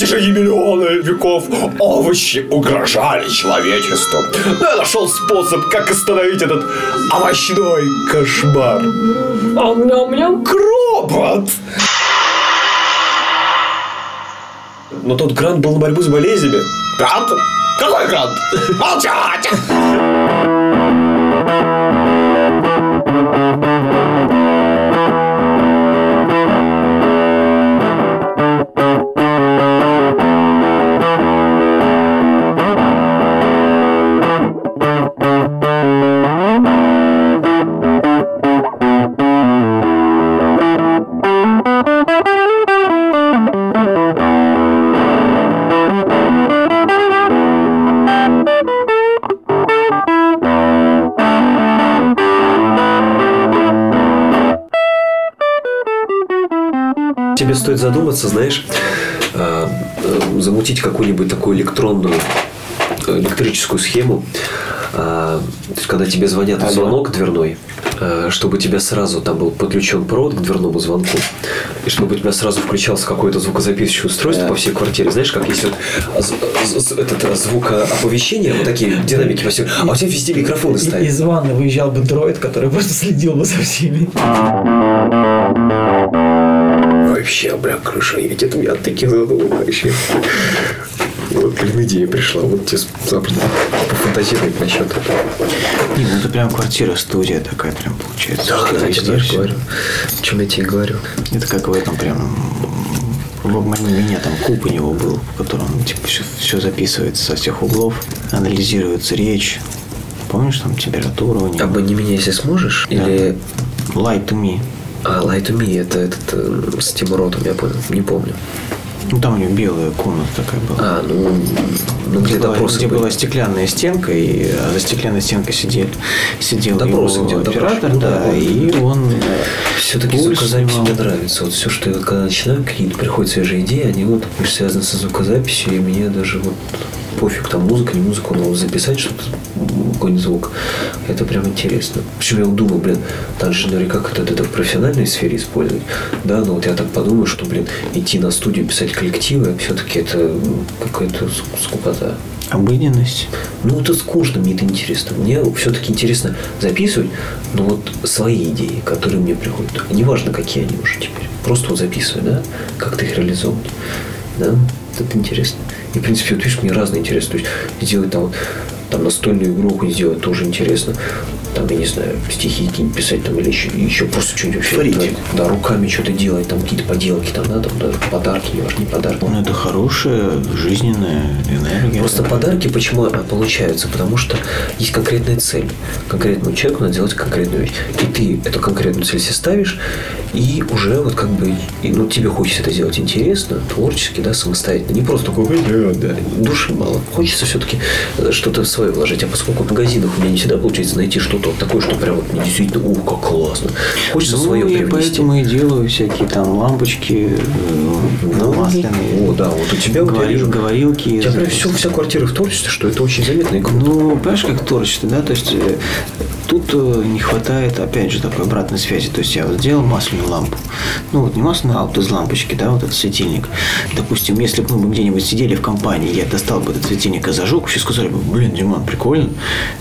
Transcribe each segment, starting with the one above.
протяжении миллиона веков овощи угрожали человечеству. Но я нашел способ, как остановить этот овощной кошмар. Ам-ням-ням. Кробот! Но тот грант был на борьбу с болезнями. Грант? Какой грант? Молчать! Тебе стоит задуматься, знаешь, э, э, замутить какую-нибудь такую электронную э, электрическую схему, э, то есть, когда тебе звонят в звонок дверной, э, чтобы у тебя сразу там был подключен провод к дверному звонку, и чтобы у тебя сразу включался какое-то звукозаписывающее устройство по всей квартире. Знаешь, как есть вот этот звукооповещение, вот такие динамики по всей, а у тебя везде микрофоны стоят. Из ванны выезжал бы дроид, который просто следил бы за всеми. Вообще, бля, крыша едет, меня от таких вообще. Вот, блин, идея пришла. Вот тебе завтра пофантазировать насчет этого. Не, ну это прям квартира-студия такая прям получается. Да, я тебе говорю. О чем я тебе говорю? Это как в этом прям в обмани меня там куб у него был, в котором типа все, записывается со всех углов, анализируется речь. Помнишь, там температура у него? Обмани меня, если сможешь. Да. Или... Light to me. А, Light to Me, это этот э, с Тим Ротом, я понял. Не помню. Ну там у него белая комната такая была. А, ну, ну где Где, допросы где были? была стеклянная стенка, и а, за стеклянной стенкой сидел, сидел Допросы, его где оператор, допрашивали. да, Ну и он Все-таки звукозапись снимал. мне нравится. Вот все, что я когда начинаю, какие-то приходят свежие идеи, они вот больше связаны со звукозаписью, и мне даже вот пофиг, там музыка, не музыку, но вот записать что-то, какой-нибудь звук, это прям интересно. Причем я думал, блин, так же наверняка как это, это в профессиональной сфере использовать, да, но вот я так подумаю, что, блин, идти на студию, писать коллективы, все-таки это какая-то ск- скукота. обыденность. Ну, это скучно, мне это интересно. Мне все-таки интересно записывать, но вот свои идеи, которые мне приходят. Неважно, какие они уже теперь. Просто вот записывать, да, как-то их реализовывать. Да, это интересно. И, в принципе, вот видишь, мне разные интересно. То есть, сделать там вот там настольную игру сделать тоже интересно. Там, я не знаю, стихи какие-нибудь писать там или еще, еще просто что-нибудь вообще. Да, да, руками что-то делать, там какие-то поделки, там, да, там, да, подарки, не важно, не подарки. Ну, это хорошая жизненная энергия. Просто подарки почему а, получаются? Потому что есть конкретная цель. Конкретному человеку надо делать конкретную вещь. И ты эту конкретную цель себе ставишь, и уже вот как бы, и, ну, тебе хочется это делать интересно, творчески, да, самостоятельно. Не просто такой, «Бля, да, души мало. Хочется все-таки что-то свое вложить. А поскольку в магазинах у меня не всегда получается найти что-то вот такое, что прям вот мне действительно, ух, как классно. Хочется ну, свое и привнести. поэтому и делаю всякие там лампочки, э, Ну, масляные. О, да, вот у тебя вот говорил- вижу. говорилки. У тебя прям все, вся квартира в творчестве, что это очень заметно и круто. Ну, понимаешь, как творчество, да? То есть э, тут э, не хватает, опять же, такой обратной связи. То есть я вот сделал масляную лампу. Ну, вот не масляную, а вот из лампочки, да, вот этот светильник. Допустим, если бы мы где-нибудь сидели в компании, я достал бы этот светильник и зажег, все сказали бы, блин, Диман, прикольно.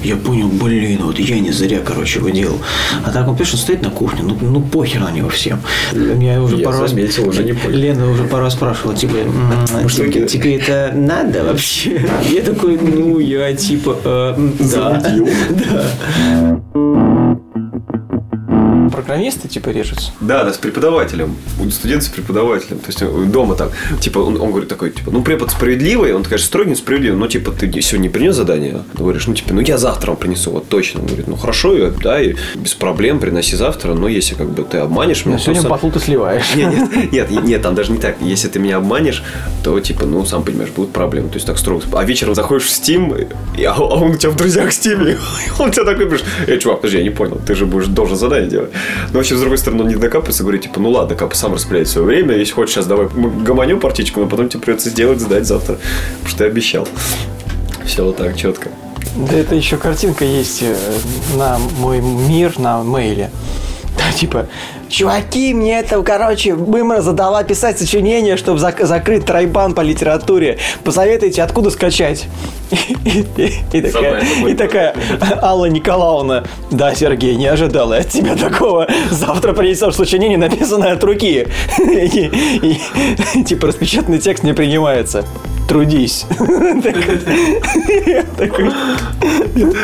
Я понял, блин, вот я не зря, короче, его делал. А так он, он стоит на кухне, ну, ну похер на него всем. Я уже Я пару раз- заметил, уже не понял. Лена уже пару раз спрашивала, типа, «М, что, тебе, Кирилл? тебе это надо вообще? Я такой, ну, я типа, э, м, да. Да. Программисты типа режутся. Да, да, с преподавателем. У студента с преподавателем. То есть э, дома там, типа, он, он говорит такой, типа, ну, препод справедливый, он, конечно, строгий, справедливый, но, типа, ты сегодня не принес задание? Ты говоришь, ну, типа, ну, я завтра вам принесу, вот точно. Он говорит, ну, хорошо, и, да, и без проблем приноси завтра, но если, как бы, ты обманешь меня... Но сегодня то сам- батл ты сливаешь. Нет, нет, нет, нет, там даже не так. Если ты меня обманешь, то, типа, ну, сам понимаешь, будут проблемы. То есть, так строго. А вечером заходишь в Steam, и- а а он у тебя в друзьях в Steam, он тебя такой пишет, эй, чувак, подожди, я не понял, ты же будешь должен задание делать. Но вообще, с другой стороны, он не докапывается, говорит, типа, ну ладно, капа сам распределяет свое время, если хочешь, сейчас давай гомонем партичку, но потом тебе придется сделать, сдать завтра, потому что ты обещал. Все вот так, четко. Да это еще картинка есть э, на мой мир на мейле. Да, типа, чуваки, мне это, короче, мымра задала писать сочинение, чтобы зак- закрыть тройбан по литературе. Посоветуйте, откуда скачать. И, такая, и такая Алла Николаевна, да, Сергей, не ожидала от тебя такого. Завтра принесешь сочинение, написанное от руки. Типа, распечатанный текст не принимается. Трудись.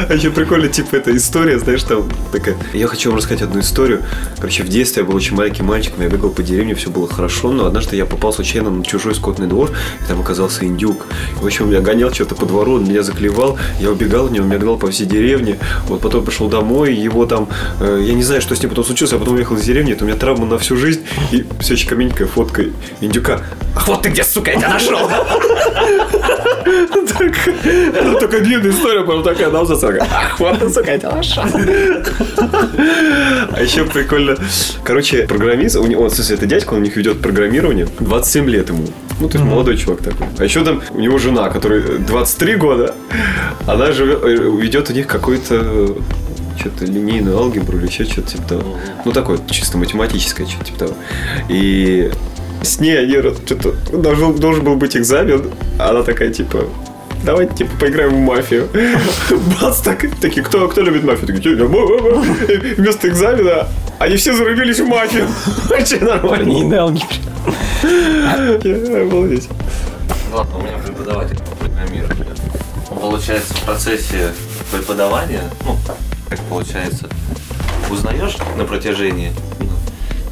А еще прикольно, типа, эта история, знаешь, там такая... Я хочу вам рассказать одну историю. Короче, в детстве я был очень маленьким мальчиком, я бегал по деревне, все было хорошо, но однажды я попал случайно на чужой скотный двор, и там оказался индюк. В общем, я гонял что-то по двору, он меня заклевал, я убегал от него, меня гнал по всей деревне, вот потом пришел домой, его там... э, я не знаю, что с ним потом случилось, я потом уехал из деревни, это у меня травма на всю жизнь, и все очень каменькая фотка индюка. Ах, вот ты где, сука, я тебя нашел! Это только длинная история, потом такая, да, засака. Ах, вот ты, сука, я тебя нашел. А еще прикольно. Короче, программист, у него, он, в смысле, это дядька, он у них ведет программирование. 27 лет ему. Ну, то есть молодой чувак такой. А еще там у него жена, которой 23 года, она живет, э, ведет у них какой-то что-то линейную алгебру или еще что-то типа того. Ну, такое чисто математическое что-то типа того. И с ней они что-то должен, должен был быть экзамен. а Она такая, типа, давайте, типа, поиграем в мафию. Бац, так, такие, кто, кто любит мафию? Такие, Вместо экзамена они все зарубились в мафию. Вообще нормально. алгебра. Я Обалдеть. Ладно, у меня преподаватель по программированию. Он, получается, в процессе преподавания, ну, как получается, узнаешь на протяжении,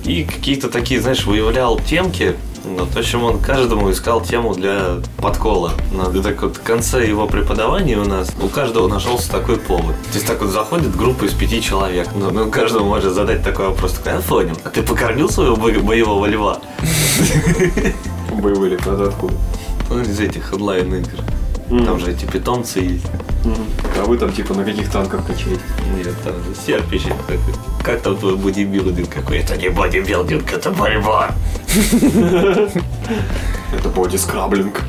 и какие-то такие, знаешь, выявлял темки, ну, то, чем он каждому искал тему для подкола. Ну, и так вот, в конце его преподавания у нас у каждого нашелся такой повод. То есть так вот заходит группа из пяти человек. Ну, ну, каждому может задать такой вопрос. Такой, понял, а ты покормил своего бо- боевого льва? Боевые это откуда? Ну, из этих онлайн игр. Там же эти питомцы есть. А вы там, типа, на каких танках качаете? Нет, там такой. Как там твой бодибилдинг какой? Это не бодибилдинг, это борьба. Это боди-скраблинг.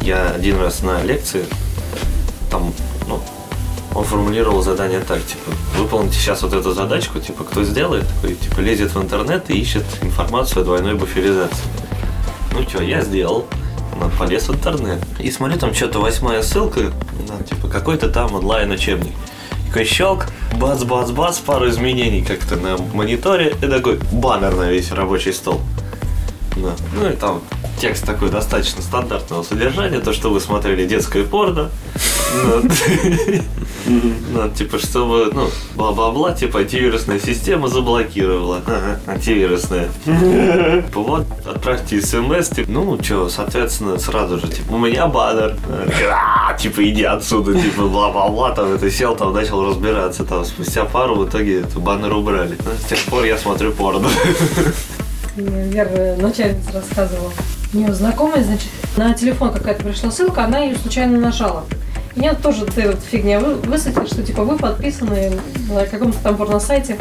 Я один раз на лекции, там, ну, он формулировал задание так, типа, выполните сейчас вот эту задачку, типа, кто сделает, такой, типа, лезет в интернет и ищет информацию о двойной буферизации. Ну что, я сделал, ну, полез в интернет. И смотрю, там что-то восьмая ссылка, на, типа, какой-то там онлайн-учебник. Такой щелк, бац-бац-бац, пару изменений как-то на мониторе, и такой баннер на весь рабочий стол. Да. Ну и там текст такой достаточно стандартного содержания, то, что вы смотрели детское порно. Ну, типа, чтобы, ну, бла-бла-бла, типа, антивирусная система заблокировала. Антивирусная. Типа, Вот, отправьте смс, типа, ну, что, соответственно, сразу же, типа, у меня баннер. Типа, иди отсюда, типа, бла-бла-бла, там, это сел, там, начал разбираться, там, спустя пару в итоге баннер убрали. Ну, С тех пор я смотрю порно. Вера, начальница, рассказывала. У нее знакомая, значит, на телефон какая-то пришла ссылка, она ее случайно нажала. И мне тоже эта вот фигня вы- высветила, что типа вы подписаны на каком-то там порносайте.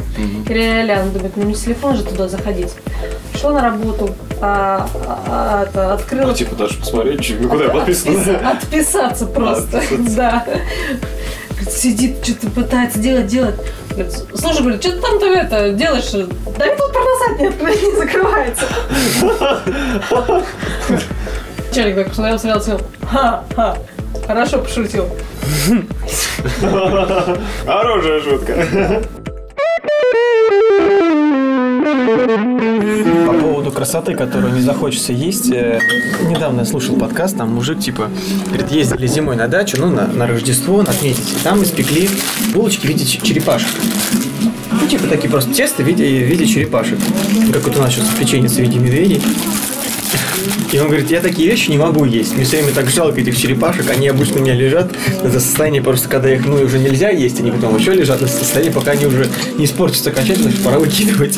И ля-ля-ля, она думает, ну не с телефона же туда заходить. Шла на работу, а, а- а- открыла... типа, даже посмотреть, ну, куда я подписан? Отпис- Отписаться просто, да. Говорит, Сидит, что-то пытается делать, делать. Говорит, Слушай, говорит, что ты там ты это делаешь? Да мне тут порносайт не, откры- не закрывается. Начальник так посмотрел, смотрел, смотрел. Ха-ха. Хорошо пошутил. Хорошая шутка. По красоты, которую не захочется есть, э, недавно я слушал подкаст, там мужик типа, говорит, ездили зимой на дачу, ну, на, на Рождество, отметить, и там испекли булочки в виде черепашек. Ну, типа такие просто тесто в виде, в виде черепашек. Как вот у нас сейчас печенье в виде медведей. И он говорит, я такие вещи не могу есть. Мне все время так жалко этих черепашек. Они обычно у меня лежат до состояния просто, когда их ну уже нельзя есть, они потом еще лежат до состояния, пока они уже не испортятся окончательно, пора выкидывать.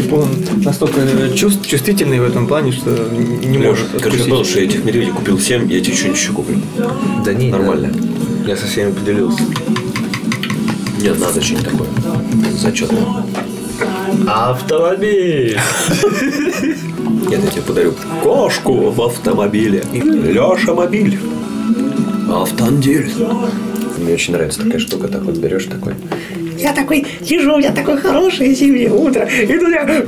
Типа он настолько чувств, чувствительный в этом плане, что не может Короче, понял, что я этих медведей купил 7, я тебе что-нибудь еще куплю. Да не, Нормально. Я со всеми поделился. Нет, надо что-нибудь такое. Зачетное. Автомобиль! Нет, я тебе подарю кошку в автомобиле. Леша мобиль. Автандиль. Мне очень нравится такая штука. Так вот берешь такой. Я такой сижу, у меня такое хорошее зимнее утро. И тут я...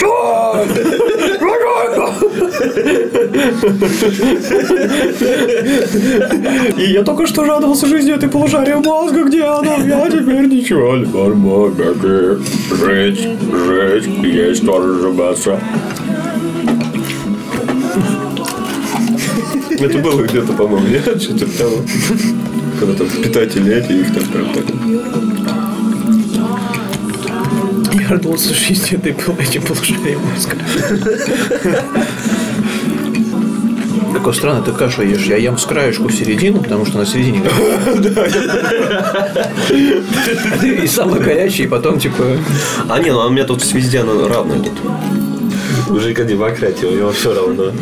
И я только что радовался жизни этой полушария мозга, где она? Я теперь ничего не могу. Жить, жить, есть тоже сжиматься. Это было где-то, по-моему, нет? Что-то того. Когда там питатели эти, их там прям так. Радовался жизни этой этим полушарием мозга. Такое странно, ты кашу ешь. Я ем с краешку в середину, потому что на середине И самый горячий, и потом типа... А не, ну а у меня тут везде оно равное тут. У Жика демократия, у него все равно.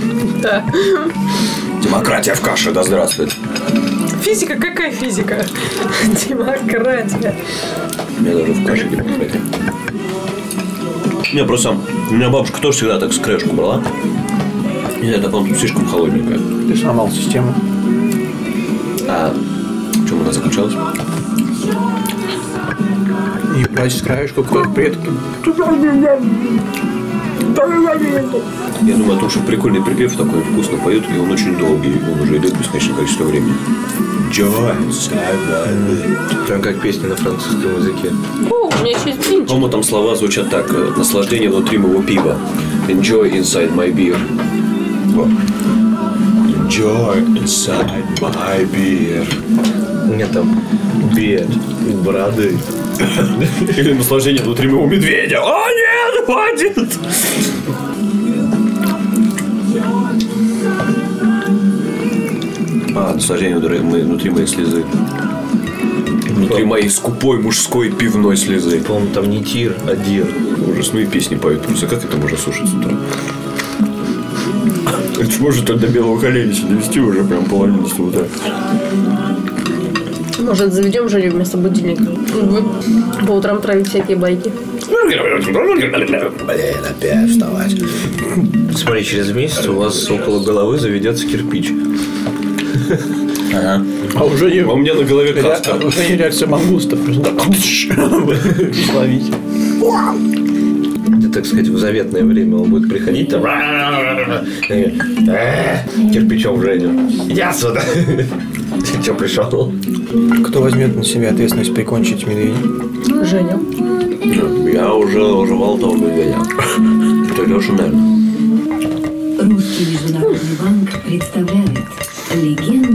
Демократия в каше, да здравствует. Физика? Какая физика? Демократия. У меня даже в каше демократия. Не, просто у меня бабушка тоже всегда так с краешку брала. Не знаю, так он слишком холодненькая. Ты сломал систему. А в чем она заключалась? И брать с краешку кто предки. Я думаю, о том, что прикольный припев такой вкусно поет, и он очень долгий, он уже идет бесконечное количество времени. Joy Прям как песня на французском языке. О, у меня еще есть блинчик. По-моему, там слова звучат так. э, Наслаждение внутри моего пива. Enjoy inside my beer. Вот. Enjoy inside my beer. Нет там бед, бороды. Или наслаждение внутри моего медведя. О, нет, хватит! А, наслаждение внутри моей- внутри моей слезы. Внутри моей скупой мужской пивной слезы. По-моему, там не тир, а дир. Ужасные песни поют. Просто как это можно слушать с утра? Это может до белого коленища довести уже прям половину утра. Может, заведем Женю вместо будильника? Вы по утрам травить всякие байки. Блин, опять вставать. Смотри, через месяц у вас около головы заведется кирпич. А уже не... А у меня на голове Ре- каста. Уже не реакция мангуста. Просто так словить. Это, так сказать, в заветное время он будет приходить там. «Э, Кирпичом Женю. Иди отсюда. Че пришел? Кто возьмет на себя ответственность прикончить медведя? Женя. Я уже уживал того медведя. Это Леша, наверное. Русский международный банк представляет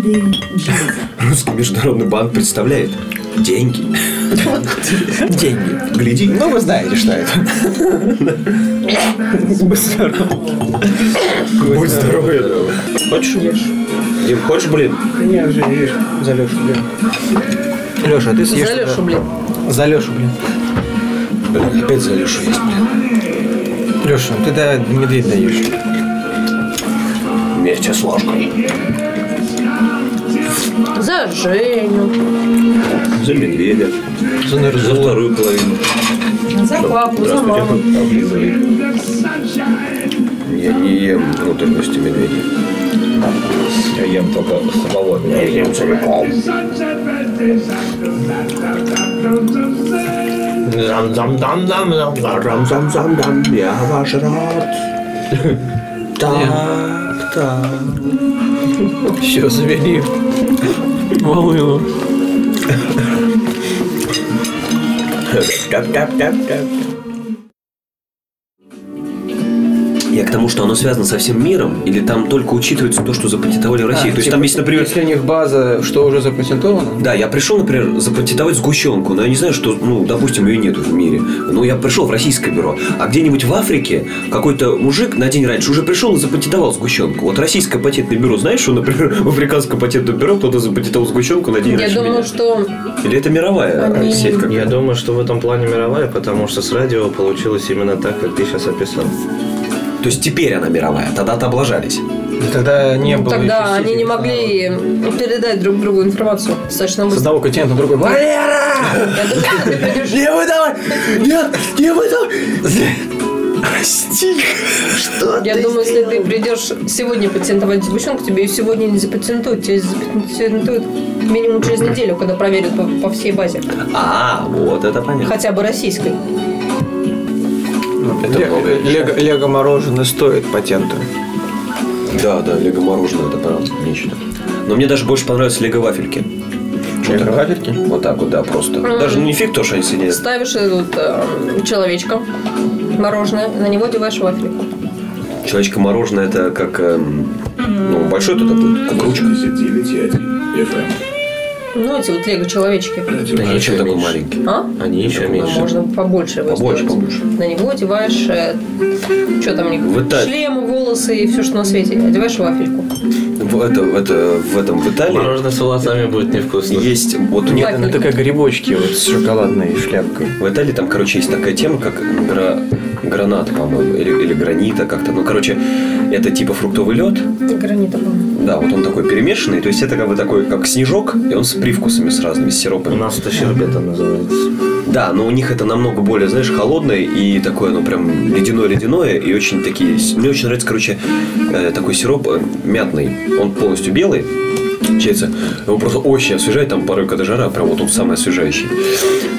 легенды джаза. Русский международный банк представляет деньги. Деньги. Гляди. Ну, вы знаете, что это. Будь здоров. Будь здоров. Хочешь? Ешь. Дим, хочешь, блин? Я уже ешь за Лешу, блин. Леша, а ты съешь... За Лешу, блин. За Лешу, блин. Блин, опять за Лешу есть, блин. Леша, ты да медведь даешь. Вместе с ложкой. За Женю. За медведя. За За Нерзула. вторую половину. За папу, за маму. Я не ем внутренности медведя. Я ем только самого. Я ем целиком. Зам-зам-зам-зам-зам-зам-зам, я ваш рад. Так, так. Все, завели. Волыну. Тап-тап-тап-тап. Я к тому, что оно связано со всем миром, или там только учитывается то, что запатентовали в России. А, то есть типа, там есть, например, Если у них база, что уже запатентовано? Да, я пришел, например, запатентовать сгущенку, но я не знаю, что, ну, допустим, ее нету в мире. Ну, я пришел в российское бюро. А где-нибудь в Африке какой-то мужик на день раньше уже пришел и запатентовал сгущенку. Вот российское патентное бюро, знаешь, что, например, в африканском патентном бюро кто-то запатентовал сгущенку на день Я раньше думаю, меня? что Или это мировая Они- сеть какая-то? Я думаю, что в этом плане мировая, потому что с радио получилось именно так, как ты сейчас описал. То есть теперь она мировая, тогда-то облажались. Да тогда не было тогда еще они сети. не могли передать друг другу информацию достаточно С быстро. одного континента на другой. Валера! Что. Не выдавай! Нет, не выдавай! Я думаю, если ты придешь сегодня патентовать сгущенку, тебе ее сегодня не запатентуют. Тебе запатентуют минимум через неделю, когда проверят по, по всей базе. А, вот это понятно. Хотя бы российской. Это много Лего, лего мороженое стоит патента. Да, да, лего мороженое это правда нечто. Но мне даже больше понравились лего вафельки. Лего вафельки? Вот так вот, да, просто. Даже не фиг то, что они сидят. Ставишь этот, э, человечка, мороженое, на него одеваешь вафельку. Человечка мороженое это как эм, ну, большой тут будет, как ручка. Ну, эти вот лего-человечки. А зачем такой маленький? А? Они еще меньше. Можно побольше его Побольше, побольше. На него одеваешь, что там у них, шлемы, волосы и все, что на свете. Одеваешь вафельку. В, это, это, в этом в Италии Мороженое с волосами будет невкусно. есть вот у них Нет, она такая грибочки вот с шоколадной шляпкой. в Италии там, короче, есть такая тема, как гра- гранат, по-моему, или, или гранита как-то. Ну, короче, это типа фруктовый лед. Гранита, по-моему. Да, вот он такой перемешанный. То есть это как бы такой, как снежок, и он с привкусами с разными, с У сиропами. нас это щербета называется. Да, но у них это намного более, знаешь, холодное и такое, ну, прям ледяное-ледяное, и очень такие... Мне очень нравится, короче, э, такой сироп э, мятный. Он полностью белый, Получается, его просто очень освежает, там порой, когда жара, прям вот он самый освежающий.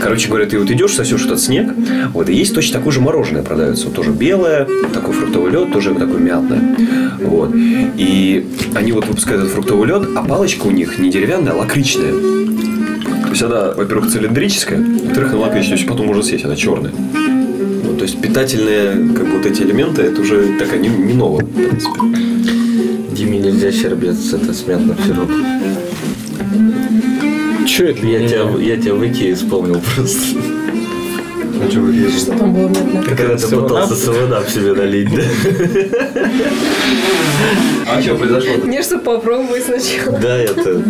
Короче говоря, ты вот идешь, сосешь этот снег, вот, и есть точно такое же мороженое продается, вот, тоже белое, такой фруктовый лед, тоже такой мятное, вот. И они вот выпускают этот фруктовый лед, а палочка у них не деревянная, а лакричная. То есть она, во-первых, цилиндрическая, во-вторых, она лакричная, то есть потом можно съесть, она черная. Ну, то есть питательные, как бы вот эти элементы, это уже такая не, не новая, в принципе. Диме нельзя щербет с, это, с мятным сиропом. Че это? Я тебя, я тебя в Икее вспомнил просто. Что там было мятное? Когда ты пытался саванап себе налить, да? А что произошло? Не, что попробуй сначала. Да, это...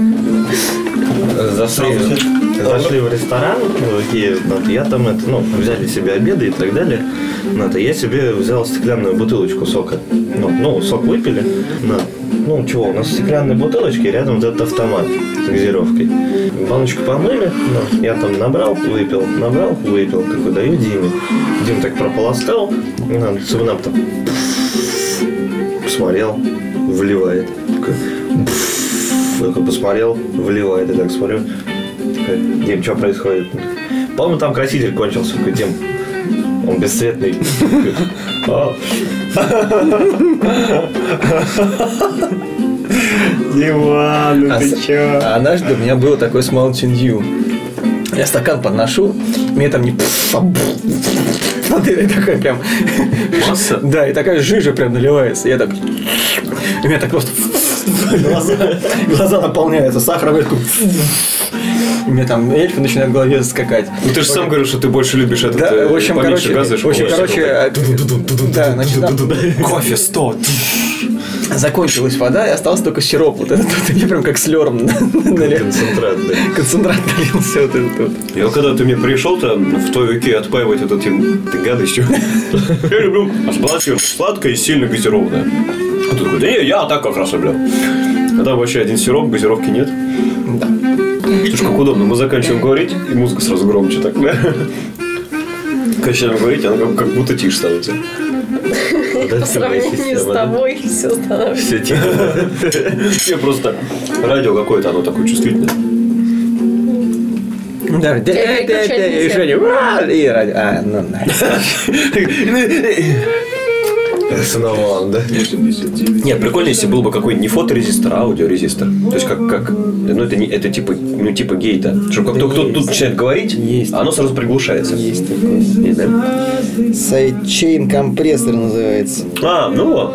Зашли, зашли в ресторан в Икее, вот, я там это, ну, взяли себе обеды и так далее. Ну, это я себе взял стеклянную бутылочку сока. Ну, ну, сок выпили. На. Ну, чего, у нас стеклянные бутылочки, рядом вот этот автомат с газировкой. Баночку помыли, ну, я там набрал, выпил, набрал, выпил. Такой даю Диме. Дим так прополоскал, ну, цивнап там посмотрел, вливает. Такой, посмотрел, вливает. Я так смотрю. Дим, что происходит? По-моему, там краситель кончился. Такой, Дим, он бесцветный. «А, Диман, ну ты чё? А однажды у меня было такое с Mountain Dew. Я стакан подношу, мне там не... Смотри, такая прям... Масса? Да, и такая жижа прям наливается. Я так... У меня так просто... Глаза, глаза наполняются сахаром. Я такой... У меня там эльфы начинают в голове скакать. Ну ты же сам говорил, что ты больше любишь этот Да, э, в общем, поменьше короче, в общем, короче, э, да, значит, кофе 100. закончилась вода, и остался только сироп. Вот этот вот, я прям как слером налил. Концентрат, да. Концентрат налился вот этот вот. И вот когда ты мне пришел там в твою Икею отпаивать этим ты гадостью, я люблю сладкое, сладкое и сильно газированное. А ты такой, да я так как раз люблю. Когда вообще один сироп, газировки нет. Да. Слушай, как удобно, мы заканчиваем говорить, и музыка сразу громче так, да? Начинаем говорить, она как, как будто тише становится. По сравнению с тобой все становится. Все тихо. Я просто радио какое-то, оно такое чувствительное. Да, да, да, переключать да, и нельзя. Женя, «Уа!» и ради- А, ну, он, да? Нет, прикольно, если был бы какой-нибудь не фоторезистор, а аудиорезистор. То есть как, как ну это не это типа ну типа гейта. Чтобы как только кто-то тут начинает говорить, Есть. оно сразу приглушается. Есть такое. Есть, да? Sidechain компрессор называется. А, ну вот.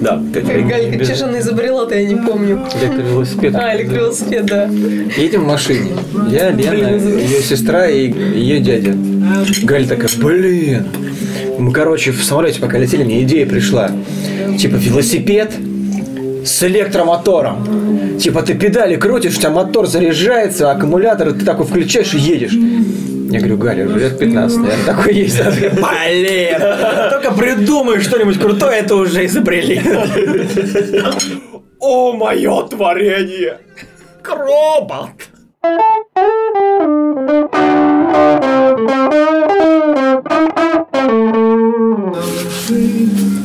Да. Галька, че же она изобрела-то, я не помню. Электровелосипед. А, электровелосипед, да. Едем в машине. Я, Лена, ее сестра и ее дядя. Галя такая, блин. Мы, короче, в самолете пока летели, мне идея пришла. Типа велосипед с электромотором. Типа ты педали крутишь, у тебя мотор заряжается, аккумулятор, ты такой включаешь и едешь. Я говорю, Галя, уже лет 15, наверное, такой есть. Блин, только придумай что-нибудь крутое, это уже изобрели. О, мое творение! Кробот!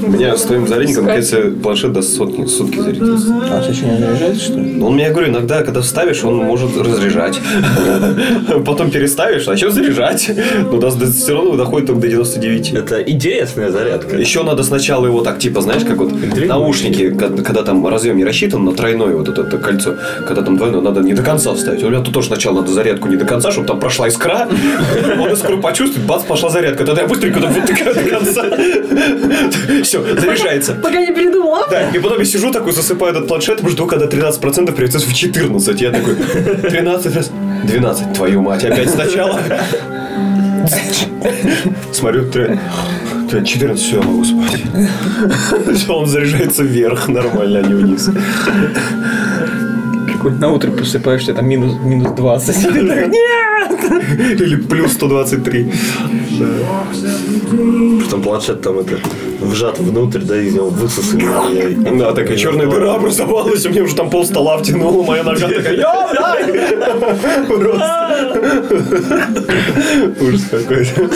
Меня с твоим зарядником, кажется, планшет до сотни, сутки зарядился. А ты что, не заряжаешь, что ли? Ну, он, я говорю, иногда, когда ставишь, он может разряжать. Потом переставишь, а еще заряжать. Но до- до- все равно доходит только до 99. Это интересная зарядка. Еще надо сначала его так, типа, знаешь, как вот наушники, когда, там разъем не рассчитан на тройное вот это, кольцо, когда там двойное, надо не до конца вставить. У меня тут тоже сначала надо зарядку не до конца, чтобы там прошла искра, он искру почувствует, бац, пошла зарядка. Тогда я быстренько до конца. Все, заряжается. Пока не передумала. Да, и потом я сижу такой, засыпаю этот планшет, жду, когда 13% превратится в 14. Я такой, 13 раз, 12, твою мать, опять сначала. Смотрю, три- три- 14, все, я могу спать. Все, он заряжается вверх нормально, а не вниз. Какой-нибудь на утро просыпаешься, там минус, минус 20. Ты так, «Нет!» Или плюс 123. Притом планшет там это вжат внутрь, да, из него высосали. Я- Да, такая черная дыра образовалась, у меня уже там пол стола втянула, моя нога такая! Просто. Ужас какой-то.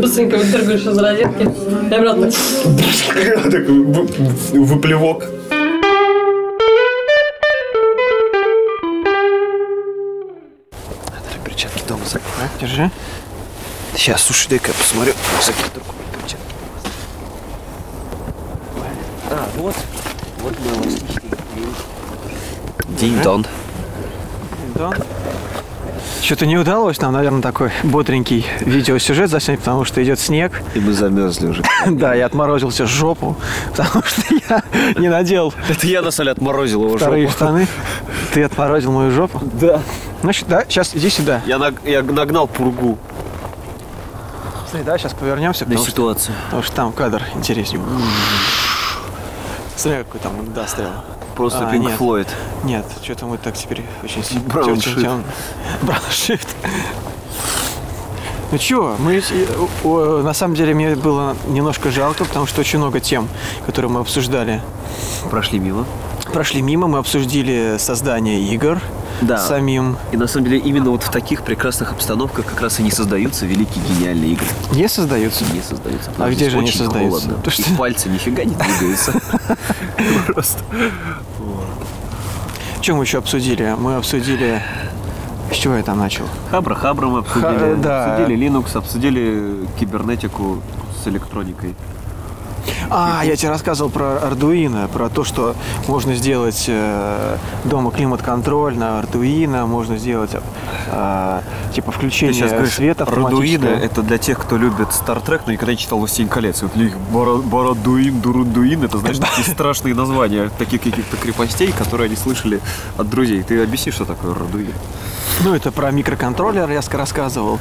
Быстренько выдергиваешь из розетки и обратно. Такой вы- выплевок. Перчатки дома забыл. Держи. Сейчас, слушай, дай-ка я посмотрю. Всякие другие перчатки. А, вот. Вот мы Динь-дон. Да. Что-то не удалось нам, наверное, такой бодренький видеосюжет заснять, потому что идет снег. И мы замерзли уже. Да, я отморозился жопу, потому что я не надел Это я на соль отморозил его вторые жопу. штаны. Ты отморозил мою жопу? Да. Значит, да, сейчас иди сюда. Я, наг- я нагнал пургу Смотри, да, сейчас повернемся, на потому что, потому что там кадр интереснее. Смотри, какой там индастриал. Просто А, Пинк нет. Нет, что-то мы так теперь очень сильно... Брауншифт. Брауншифт. Ну чё, мы э, на самом деле мне было немножко жалко, потому что очень много тем, которые мы обсуждали, Прошли мимо. прошли мимо. Мы обсудили создание игр Да. самим. И на самом деле именно вот в таких прекрасных обстановках как раз и не создаются великие гениальные игры. Не создаются. Не создаются. А где же они создаются? холодно. То, что- И пальцы нифига не двигаются. Просто. Что мы еще обсудили? Мы обсудили... С чего я там начал? Хабра, Хабра мы обсудили. Ха- да. Обсудили Linux, обсудили кибернетику с электроникой. А, я тебе рассказывал про Arduino, про то, что можно сделать э, дома климат-контроль на Arduino, можно сделать э, типа включение света Радуина автоматическое. это для тех, кто любит Star Trek, но никогда не читал «Властелин колец». Вот для них Бородуин, Дурудуин, это, знаешь, такие страшные названия таких каких-то крепостей, которые они слышали от друзей. Ты объясни, что такое Радуин? Ну, это про микроконтроллер я ска- рассказывал.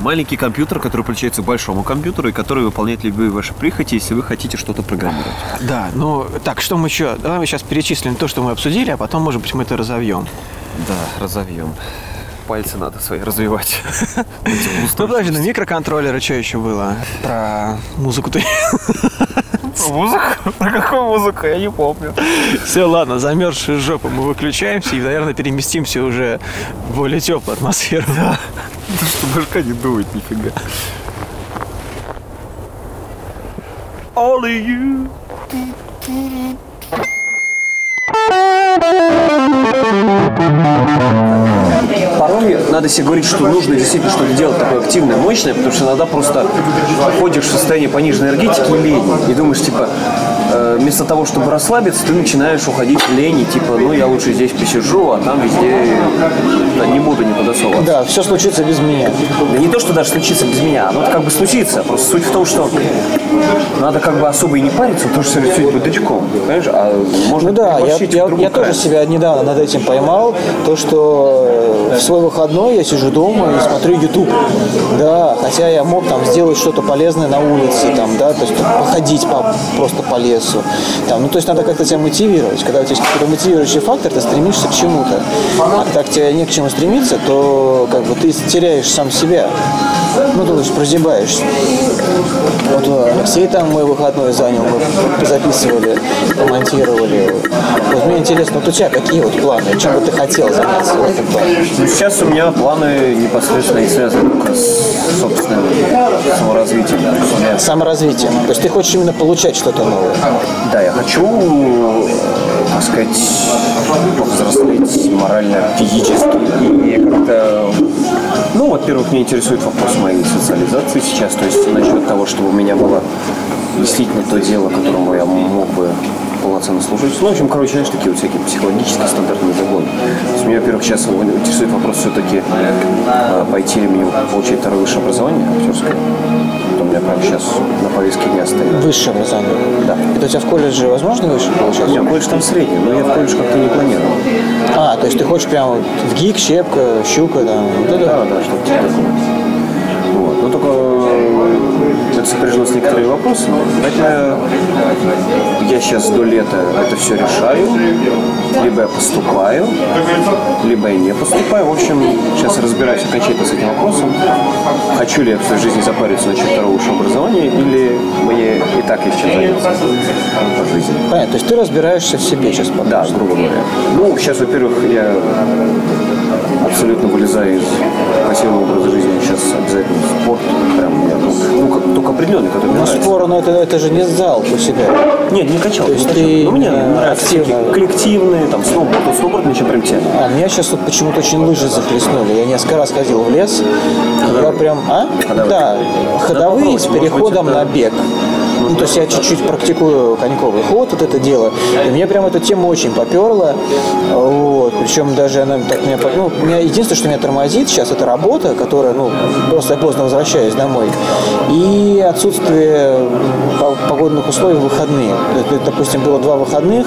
Маленький компьютер, который подключается к большому компьютеру и который выполняет любые ваши прихоти, если вы хотите что-то программировать. Да, ну, так, что мы еще? Давай мы сейчас перечислим то, что мы обсудили, а потом, может быть, мы это разовьем. Да, разовьем. Пальцы надо свои развивать. Ну, подожди, ну, микроконтроллеры, что еще было? Про музыку-то. Музыка? Про какую музыку? Я не помню. Все, ладно, замерзшую жопу мы выключаемся и, наверное, переместимся уже в более теплую атмосферу. Да что башка не дует, нифига. Only you. Порой надо себе говорить, что нужно действительно что-то делать такое активное, мощное, потому что иногда просто ходишь в состояние пониженной энергетики и лени, и думаешь, типа, вместо того, чтобы расслабиться, ты начинаешь уходить в лень, и типа, ну я лучше здесь посижу, а там везде да, не буду никуда соваться. Да, все случится без меня. Да не то, что даже случится без меня, оно как бы случится. Просто суть в том, что надо как бы особо и не париться, потому что все бодрячком, понимаешь? А можно Ну да, я, в я, я тоже себя недавно над этим поймал, то, что э, в свой выходной я сижу дома и смотрю YouTube. Да, хотя я мог там сделать что-то полезное на улице, там, да, то есть походить по, просто по лесу. Там, ну, то есть надо как-то себя мотивировать. Когда у тебя есть какой-то мотивирующий фактор, ты стремишься к чему-то. А когда к тебе не к чему стремиться, то как бы ты теряешь сам себя. Ну, ты прозябаешься. Вот э, Алексей там мой выходной занял, мы записывали, помонтировали. Вот мне интересно, вот у тебя какие вот планы, чем бы ты хотел заняться в этом плане? Ну, сейчас у меня планы непосредственно и связаны с собственным саморазвитием себя. Саморазвитие. То есть ты хочешь именно получать что-то новое. Да, я хочу, так сказать, повзрослеть морально, физически. И как-то, ну, во-первых, меня интересует вопрос моей социализации сейчас. То есть насчет того, чтобы у меня было действительно то дело, которому я мог бы полноценно служить. Ну, в общем, короче, знаешь, такие вот всякие психологические стандартные загоны. То есть меня, во-первых, сейчас интересует вопрос все-таки э, пойти ли мне получить второе высшее образование актерское. Это у меня прямо сейчас на повестке дня стоит. Высшее образование. Да. Это у тебя в колледже возможно высшее получать? Нет, колледж там средний, но я в колледж как-то не планировал. А, то есть ты хочешь прямо вот в ГИК, Щепка, Щука, там, вот это? Да, да, что-то типа такого. Вот. Но только э, это сопряжено с некоторыми вопросами. Поэтому я сейчас до лета это все решаю. Либо я поступаю, либо я не поступаю. В общем, сейчас разбираюсь окончательно с этим вопросом. Хочу ли я в своей жизни запариться насчет второго высшего образования, или мне и так есть чем заняться по жизни. Понятно, то есть ты разбираешься в себе сейчас. Да, грубо говоря. Ну, сейчас, во-первых, я абсолютно вылезаю из пассивного образа жизни. Сейчас обязательно спорт. Прям я, ну, ну, как, только определенный, который мне Ну, нравится. спор, ну это, это же не зал у себя. Нет, не качал. То есть не качал. ты Ну, мне нравятся всякие коллективные, там, сноуборд. Сноуборд мне прям тянет. А меня сейчас тут почему-то очень лыжи захлестнули. Я несколько раз ходил в лес. и Я прям, а? Да, ходовые с переходом на бег. Ну, то есть я чуть-чуть практикую коньковый ход, вот это дело. И мне прям эта тема очень поперла. Вот. Причем даже она так меня, ну, меня единственное, что меня тормозит сейчас, это работа, которая, ну, просто я поздно возвращаюсь домой. И отсутствие по- погодных условий в выходные. Допустим, было два выходных,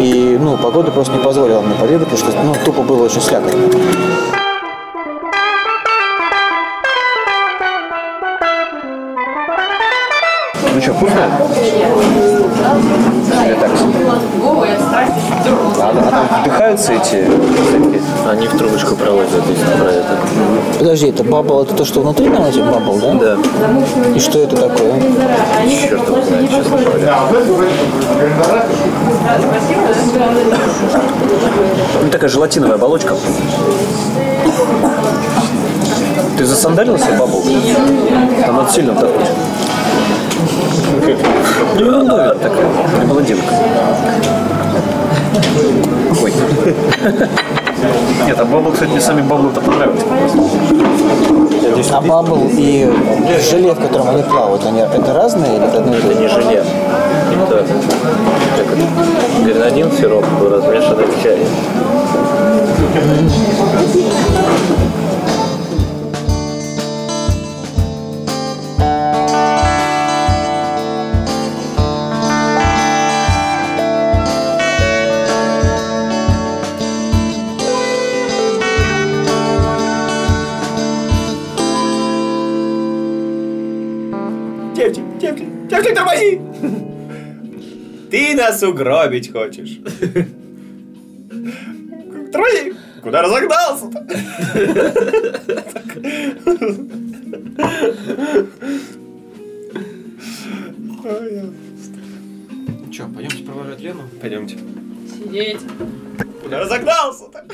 и, ну, погода просто не позволила мне побегать, потому что, ну, тупо было очень слякотно. Вкусно? Или так? А, а там вдыхаются эти всякие? Они в трубочку проводят, если про это. Подожди, это bubble, это то, что внутри там этих bubble, да? Да. И что это такое? Черт его знает, честно говоря. Ну, такая желатиновая оболочка. Ты засандалился, bubble? Там от сильно вдохнуть. Ну, это такая, блондинка. Ой. Нет, а bubble, кстати, мне сами bubble ы-то понравились. А bubble и желе, в котором они плавают, они это разные или это одно и то Это же? не желе. Это это? Гренадин, сироп, размешанный в чае. Нас угробить хочешь. Тормози! Куда разогнался-то? Че, пойдемте провожать Лену? Пойдемте. Сидеть. Куда разогнался-то?